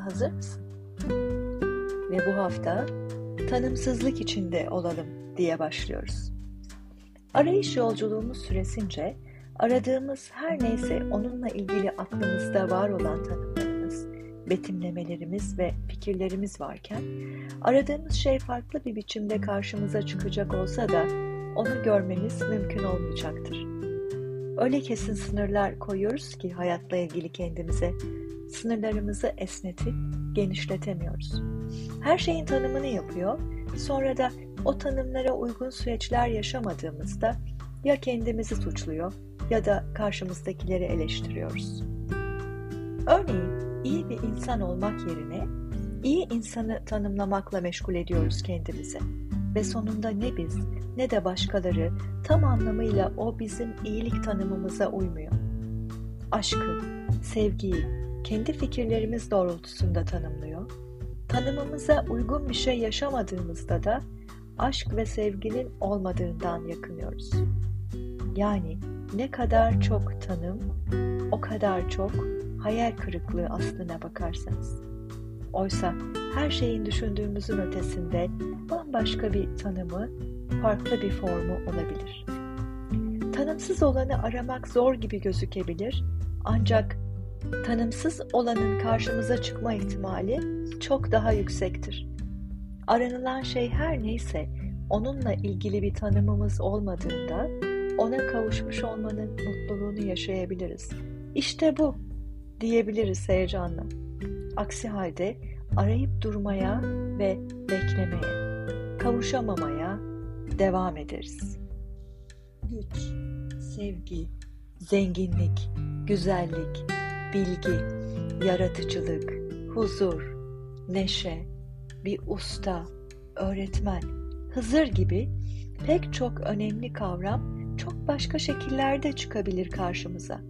hazır mısın? Ve bu hafta tanımsızlık içinde olalım diye başlıyoruz. Arayış yolculuğumuz süresince aradığımız her neyse onunla ilgili aklımızda var olan tanımlarımız, betimlemelerimiz ve fikirlerimiz varken aradığımız şey farklı bir biçimde karşımıza çıkacak olsa da onu görmemiz mümkün olmayacaktır. Öyle kesin sınırlar koyuyoruz ki hayatla ilgili kendimize sınırlarımızı esnetip genişletemiyoruz. Her şeyin tanımını yapıyor, sonra da o tanımlara uygun süreçler yaşamadığımızda ya kendimizi suçluyor ya da karşımızdakileri eleştiriyoruz. Örneğin iyi bir insan olmak yerine iyi insanı tanımlamakla meşgul ediyoruz kendimizi ve sonunda ne biz ne de başkaları tam anlamıyla o bizim iyilik tanımımıza uymuyor. Aşkı, sevgiyi kendi fikirlerimiz doğrultusunda tanımlıyor. Tanımımıza uygun bir şey yaşamadığımızda da aşk ve sevginin olmadığından yakınıyoruz. Yani ne kadar çok tanım, o kadar çok hayal kırıklığı aslına bakarsanız. Oysa her şeyin düşündüğümüzün ötesinde bambaşka bir tanımı, farklı bir formu olabilir. Tanımsız olanı aramak zor gibi gözükebilir ancak tanımsız olanın karşımıza çıkma ihtimali çok daha yüksektir. Aranılan şey her neyse onunla ilgili bir tanımımız olmadığında ona kavuşmuş olmanın mutluluğunu yaşayabiliriz. İşte bu diyebiliriz heyecanla. Aksi halde arayıp durmaya ve beklemeye, kavuşamamaya devam ederiz. Güç, sevgi, zenginlik, güzellik, bilgi, yaratıcılık, huzur, neşe, bir usta, öğretmen, Hızır gibi pek çok önemli kavram çok başka şekillerde çıkabilir karşımıza.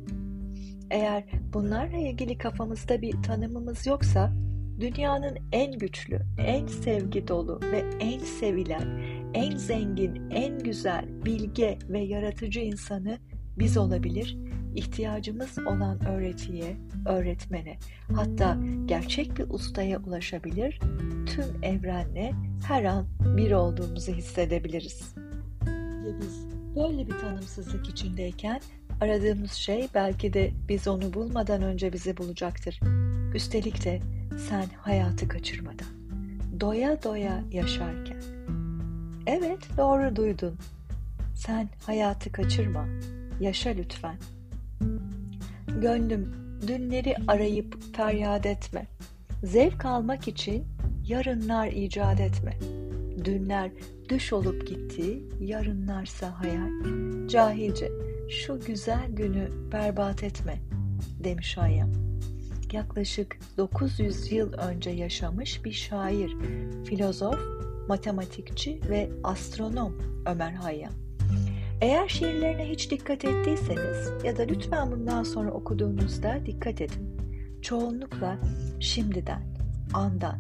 Eğer bunlarla ilgili kafamızda bir tanımımız yoksa dünyanın en güçlü, en sevgi dolu ve en sevilen, en zengin, en güzel, bilge ve yaratıcı insanı biz olabilir, ihtiyacımız olan öğretiye, öğretmene, hatta gerçek bir ustaya ulaşabilir, tüm evrenle her an bir olduğumuzu hissedebiliriz. Ve biz böyle bir tanımsızlık içindeyken aradığımız şey belki de biz onu bulmadan önce bizi bulacaktır. Üstelik de sen hayatı kaçırmadan, doya doya yaşarken. Evet doğru duydun. Sen hayatı kaçırma, yaşa lütfen. Gönlüm dünleri arayıp feryat etme. Zevk almak için yarınlar icat etme. Dünler düş olup gitti, yarınlarsa hayal. Cahilce şu güzel günü berbat etme demiş Hayyam. Yaklaşık 900 yıl önce yaşamış bir şair, filozof, matematikçi ve astronom Ömer Hayyam. Eğer şiirlerine hiç dikkat ettiyseniz ya da lütfen bundan sonra okuduğunuzda dikkat edin. Çoğunlukla şimdiden, andan,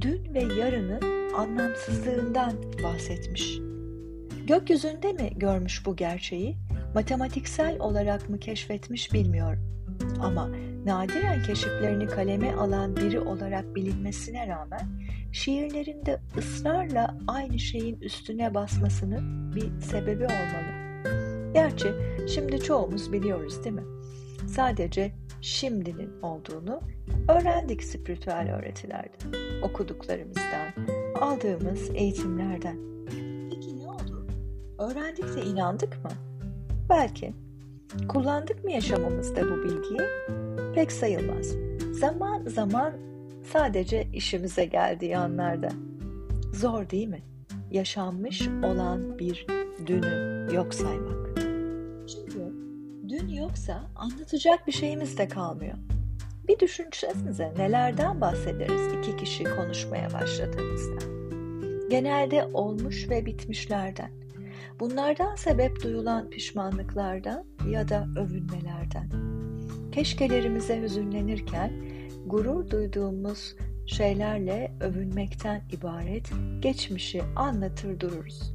dün ve yarının anlamsızlığından bahsetmiş. Gökyüzünde mi görmüş bu gerçeği, matematiksel olarak mı keşfetmiş bilmiyorum. Ama nadiren keşiflerini kaleme alan biri olarak bilinmesine rağmen şiirlerinde ısrarla aynı şeyin üstüne basmasının bir sebebi olmalı. Gerçi şimdi çoğumuz biliyoruz değil mi? Sadece şimdinin olduğunu öğrendik spiritüel öğretilerde, okuduklarımızdan, aldığımız eğitimlerden. Peki ne oldu? Öğrendik de inandık mı? Belki. Kullandık mı yaşamamızda bu bilgiyi? Pek sayılmaz. Zaman zaman sadece işimize geldiği anlarda. Zor değil mi? Yaşanmış olan bir dünü yok saymak. Çünkü dün yoksa anlatacak bir şeyimiz de kalmıyor. Bir düşünsenize nelerden bahsederiz iki kişi konuşmaya başladığımızda. Genelde olmuş ve bitmişlerden. Bunlardan sebep duyulan pişmanlıklardan ya da övünmelerden. Keşkelerimize hüzünlenirken gurur duyduğumuz şeylerle övünmekten ibaret geçmişi anlatır dururuz.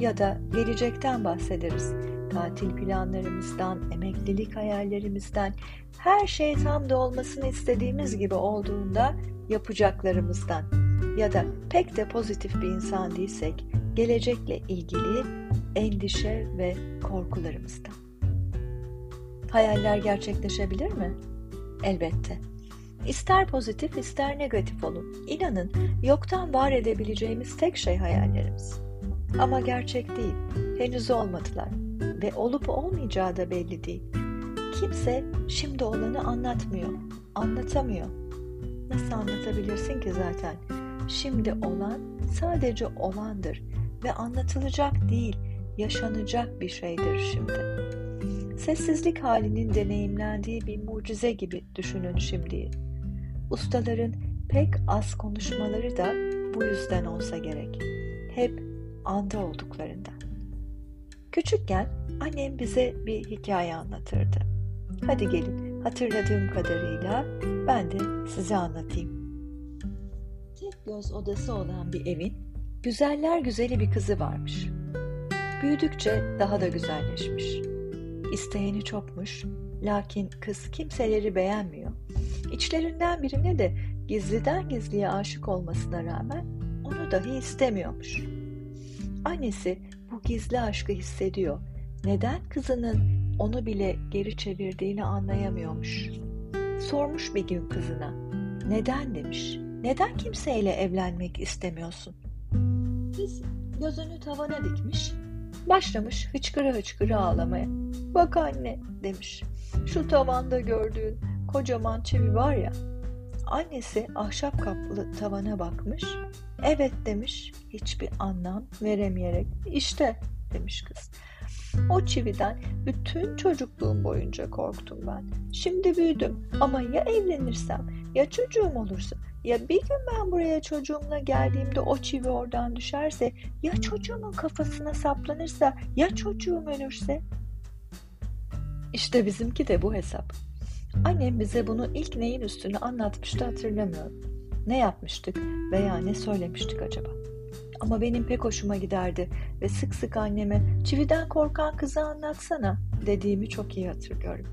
Ya da gelecekten bahsederiz. tatil planlarımızdan, emeklilik hayallerimizden, her şey tam da olmasını istediğimiz gibi olduğunda yapacaklarımızdan ya da pek de pozitif bir insan değilsek gelecekle ilgili endişe ve korkularımızdan. Hayaller gerçekleşebilir mi? Elbette. İster pozitif ister negatif olun. İnanın yoktan var edebileceğimiz tek şey hayallerimiz. Ama gerçek değil. Henüz olmadılar. Ve olup olmayacağı da belli değil. Kimse şimdi olanı anlatmıyor. Anlatamıyor. Nasıl anlatabilirsin ki zaten? Şimdi olan sadece olandır ve anlatılacak değil, yaşanacak bir şeydir şimdi. Sessizlik halinin deneyimlendiği bir mucize gibi düşünün şimdi. Ustaların pek az konuşmaları da bu yüzden olsa gerek. Hep anda olduklarından. Küçükken annem bize bir hikaye anlatırdı. Hadi gelin hatırladığım kadarıyla ben de size anlatayım. Tek göz odası olan bir evin güzeller güzeli bir kızı varmış. Büyüdükçe daha da güzelleşmiş. İsteyeni çokmuş, lakin kız kimseleri beğenmiyor. İçlerinden birine de gizliden gizliye aşık olmasına rağmen onu dahi istemiyormuş. Annesi bu gizli aşkı hissediyor. Neden kızının onu bile geri çevirdiğini anlayamıyormuş. Sormuş bir gün kızına. Neden demiş. Neden kimseyle evlenmek istemiyorsun? Kız gözünü tavana dikmiş. Başlamış hıçkıra hıçkıra ağlamaya. Bak anne demiş. Şu tavanda gördüğün kocaman çivi var ya. Annesi ahşap kaplı tavana bakmış. Evet demiş hiçbir anlam veremeyerek. İşte demiş kız. O çividen bütün çocukluğum boyunca korktum ben. Şimdi büyüdüm ama ya evlenirsem ya çocuğum olursa ya bir gün ben buraya çocuğumla geldiğimde o çivi oradan düşerse ya çocuğumun kafasına saplanırsa ya çocuğum ölürse? İşte bizimki de bu hesap. Annem bize bunu ilk neyin üstüne anlatmıştı hatırlamıyorum. Ne yapmıştık veya ne söylemiştik acaba? Ama benim pek hoşuma giderdi ve sık sık anneme çividen korkan kızı anlatsana dediğimi çok iyi hatırlıyorum.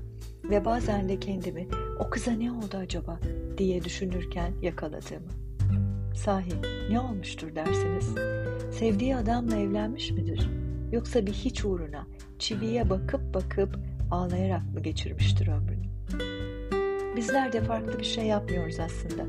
Ve bazen de kendimi o kıza ne oldu acaba diye düşünürken yakaladığımı. Sahi ne olmuştur dersiniz? Sevdiği adamla evlenmiş midir? Yoksa bir hiç uğruna çiviye bakıp bakıp ağlayarak mı geçirmiştir ömrünü? Bizler de farklı bir şey yapmıyoruz aslında.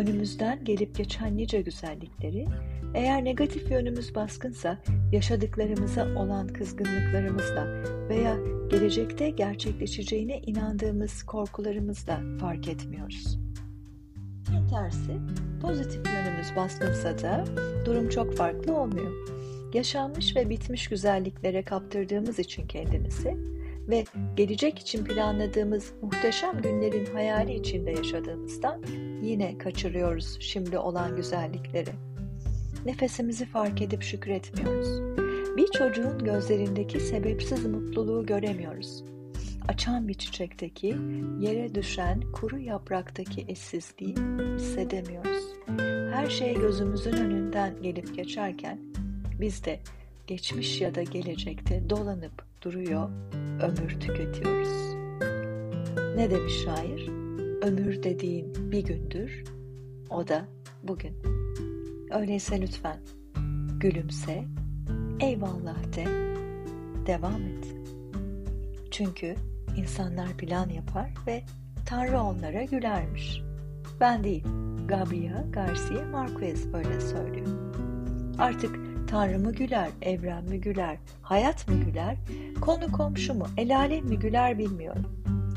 Önümüzden gelip geçen nice güzellikleri, eğer negatif yönümüz baskınsa yaşadıklarımıza olan kızgınlıklarımızla veya gelecekte gerçekleşeceğine inandığımız korkularımızla fark etmiyoruz. Tam tersi, pozitif yönümüz baskınsa da durum çok farklı olmuyor. Yaşanmış ve bitmiş güzelliklere kaptırdığımız için kendimizi ve gelecek için planladığımız muhteşem günlerin hayali içinde yaşadığımızdan yine kaçırıyoruz şimdi olan güzellikleri. Nefesimizi fark edip şükretmiyoruz. Bir çocuğun gözlerindeki sebepsiz mutluluğu göremiyoruz. Açan bir çiçekteki, yere düşen kuru yapraktaki eşsizliği hissedemiyoruz. Her şey gözümüzün önünden gelip geçerken biz de geçmiş ya da gelecekte dolanıp duruyor, ömür tüketiyoruz. Ne demiş şair? Ömür dediğin bir gündür, o da bugün. Öyleyse lütfen gülümse, eyvallah de, devam et. Çünkü insanlar plan yapar ve Tanrı onlara gülermiş. Ben değil, Gabriel Garcia Marquez öyle söylüyor. Artık Tanrı mı güler, evren mi güler, hayat mı güler, konu komşu mu, el alem mi güler bilmiyorum.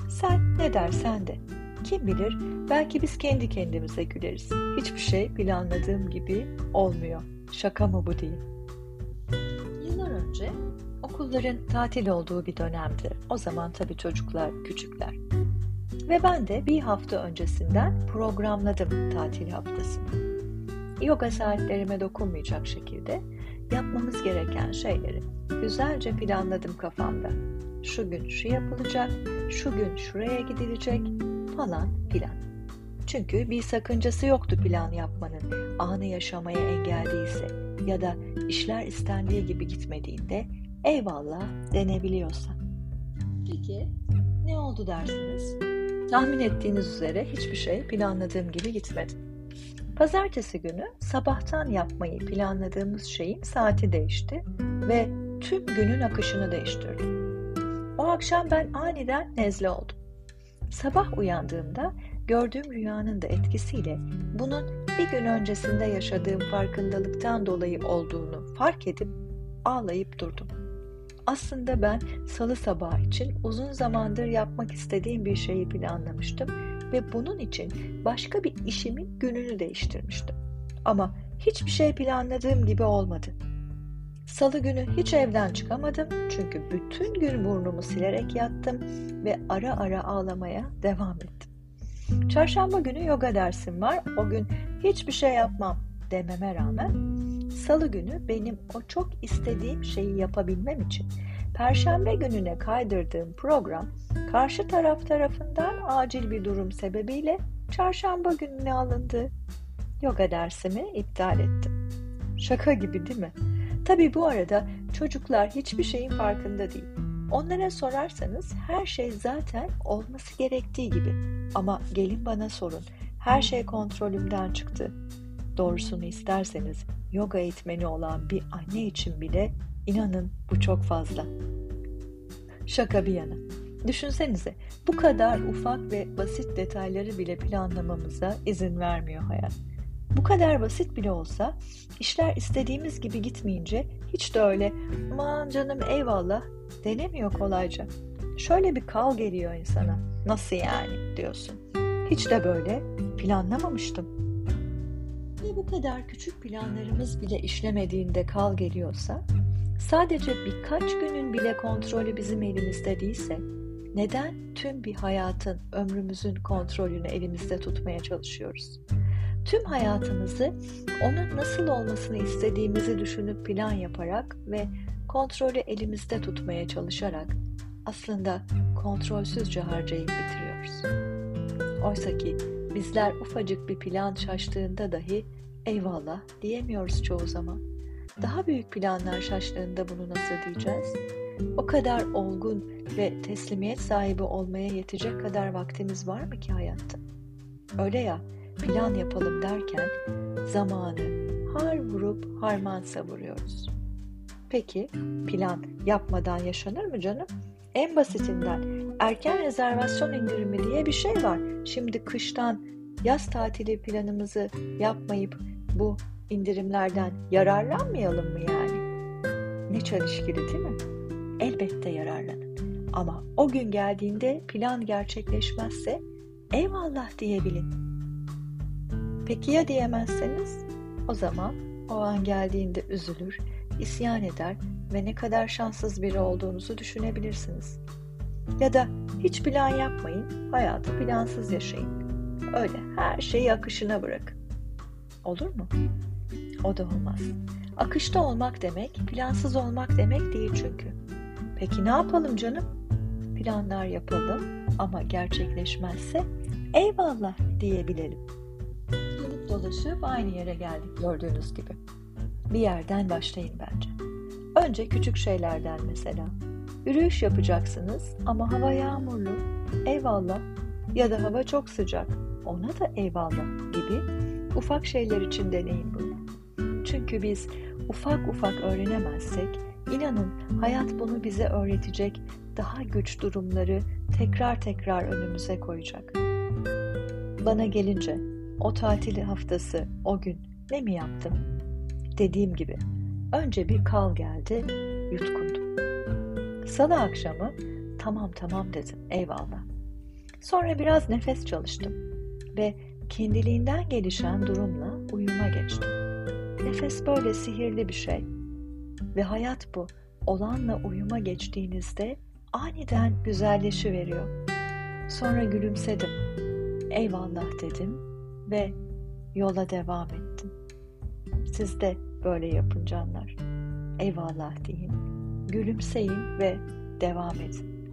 Sen ne dersen de. Kim bilir belki biz kendi kendimize güleriz. Hiçbir şey planladığım gibi olmuyor. Şaka mı bu diye. Yıllar önce okulların tatil olduğu bir dönemdi. O zaman tabii çocuklar küçükler. Ve ben de bir hafta öncesinden programladım tatil haftasını. Yoga saatlerime dokunmayacak şekilde yapmamız gereken şeyleri güzelce planladım kafamda. Şu gün şu yapılacak, şu gün şuraya gidilecek falan filan. Çünkü bir sakıncası yoktu plan yapmanın anı yaşamaya engel değilse ya da işler istendiği gibi gitmediğinde eyvallah denebiliyorsa. Peki ne oldu dersiniz? Tahmin ettiğiniz üzere hiçbir şey planladığım gibi gitmedi. Pazartesi günü sabahtan yapmayı planladığımız şeyin saati değişti ve tüm günün akışını değiştirdi. O akşam ben aniden nezle oldum. Sabah uyandığımda gördüğüm rüyanın da etkisiyle bunun bir gün öncesinde yaşadığım farkındalıktan dolayı olduğunu fark edip ağlayıp durdum. Aslında ben salı sabahı için uzun zamandır yapmak istediğim bir şeyi planlamıştım ve bunun için başka bir işimin gününü değiştirmiştim. Ama hiçbir şey planladığım gibi olmadı. Salı günü hiç evden çıkamadım çünkü bütün gün burnumu silerek yattım ve ara ara ağlamaya devam ettim. Çarşamba günü yoga dersim var. O gün hiçbir şey yapmam dememe rağmen salı günü benim o çok istediğim şeyi yapabilmem için perşembe gününe kaydırdığım program karşı taraf tarafından acil bir durum sebebiyle çarşamba gününe alındı. Yoga dersimi iptal ettim. Şaka gibi değil mi? Tabi bu arada çocuklar hiçbir şeyin farkında değil. Onlara sorarsanız her şey zaten olması gerektiği gibi. Ama gelin bana sorun. Her şey kontrolümden çıktı. Doğrusunu isterseniz yoga eğitmeni olan bir anne için bile inanın bu çok fazla. Şaka bir yana. Düşünsenize bu kadar ufak ve basit detayları bile planlamamıza izin vermiyor hayat. Bu kadar basit bile olsa işler istediğimiz gibi gitmeyince hiç de öyle aman canım eyvallah denemiyor kolayca. Şöyle bir kal geliyor insana. Nasıl yani diyorsun. Hiç de böyle planlamamıştım. Ve bu kadar küçük planlarımız bile işlemediğinde kal geliyorsa sadece birkaç günün bile kontrolü bizim elimizde değilse neden tüm bir hayatın, ömrümüzün kontrolünü elimizde tutmaya çalışıyoruz? Tüm hayatımızı onun nasıl olmasını istediğimizi düşünüp plan yaparak ve kontrolü elimizde tutmaya çalışarak aslında kontrolsüzce harcayıp bitiriyoruz. Oysa ki bizler ufacık bir plan şaştığında dahi eyvallah diyemiyoruz çoğu zaman. Daha büyük planlar şaştığında bunu nasıl diyeceğiz? O kadar olgun ve teslimiyet sahibi olmaya yetecek kadar vaktimiz var mı ki hayatta? Öyle ya, plan yapalım derken zamanı har vurup harman savuruyoruz. Peki plan yapmadan yaşanır mı canım? En basitinden erken rezervasyon indirimi diye bir şey var. Şimdi kıştan yaz tatili planımızı yapmayıp bu indirimlerden yararlanmayalım mı yani? Ne çelişkili değil mi? Elbette yararlanın. Ama o gün geldiğinde plan gerçekleşmezse eyvallah diyebilin. Peki ya diyemezseniz? O zaman o an geldiğinde üzülür, isyan eder ve ne kadar şanssız biri olduğunuzu düşünebilirsiniz. Ya da hiç plan yapmayın, hayatı plansız yaşayın. Öyle her şeyi akışına bırakın. Olur mu? O da olmaz. Akışta olmak demek, plansız olmak demek değil çünkü. Peki ne yapalım canım? Planlar yapalım ama gerçekleşmezse eyvallah diyebilelim dolaşıp aynı yere geldik gördüğünüz gibi. Bir yerden başlayın bence. Önce küçük şeylerden mesela. Yürüyüş yapacaksınız ama hava yağmurlu. Eyvallah. Ya da hava çok sıcak. Ona da eyvallah gibi ufak şeyler için deneyin bunu. Çünkü biz ufak ufak öğrenemezsek inanın hayat bunu bize öğretecek daha güç durumları tekrar tekrar önümüze koyacak. Bana gelince o tatili haftası, o gün ne mi yaptım? Dediğim gibi önce bir kal geldi, yutkundum. Salı akşamı tamam tamam dedim, eyvallah. Sonra biraz nefes çalıştım ve kendiliğinden gelişen durumla uyuma geçtim. Nefes böyle sihirli bir şey ve hayat bu. Olanla uyuma geçtiğinizde aniden güzelleşiveriyor. Sonra gülümsedim. Eyvallah dedim ve yola devam ettim. Siz de böyle yapın canlar. Eyvallah deyin, gülümseyin ve devam edin.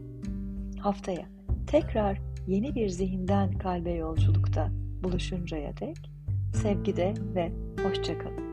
Haftaya tekrar yeni bir zihinden kalbe yolculukta buluşuncaya dek sevgide ve hoşçakalın.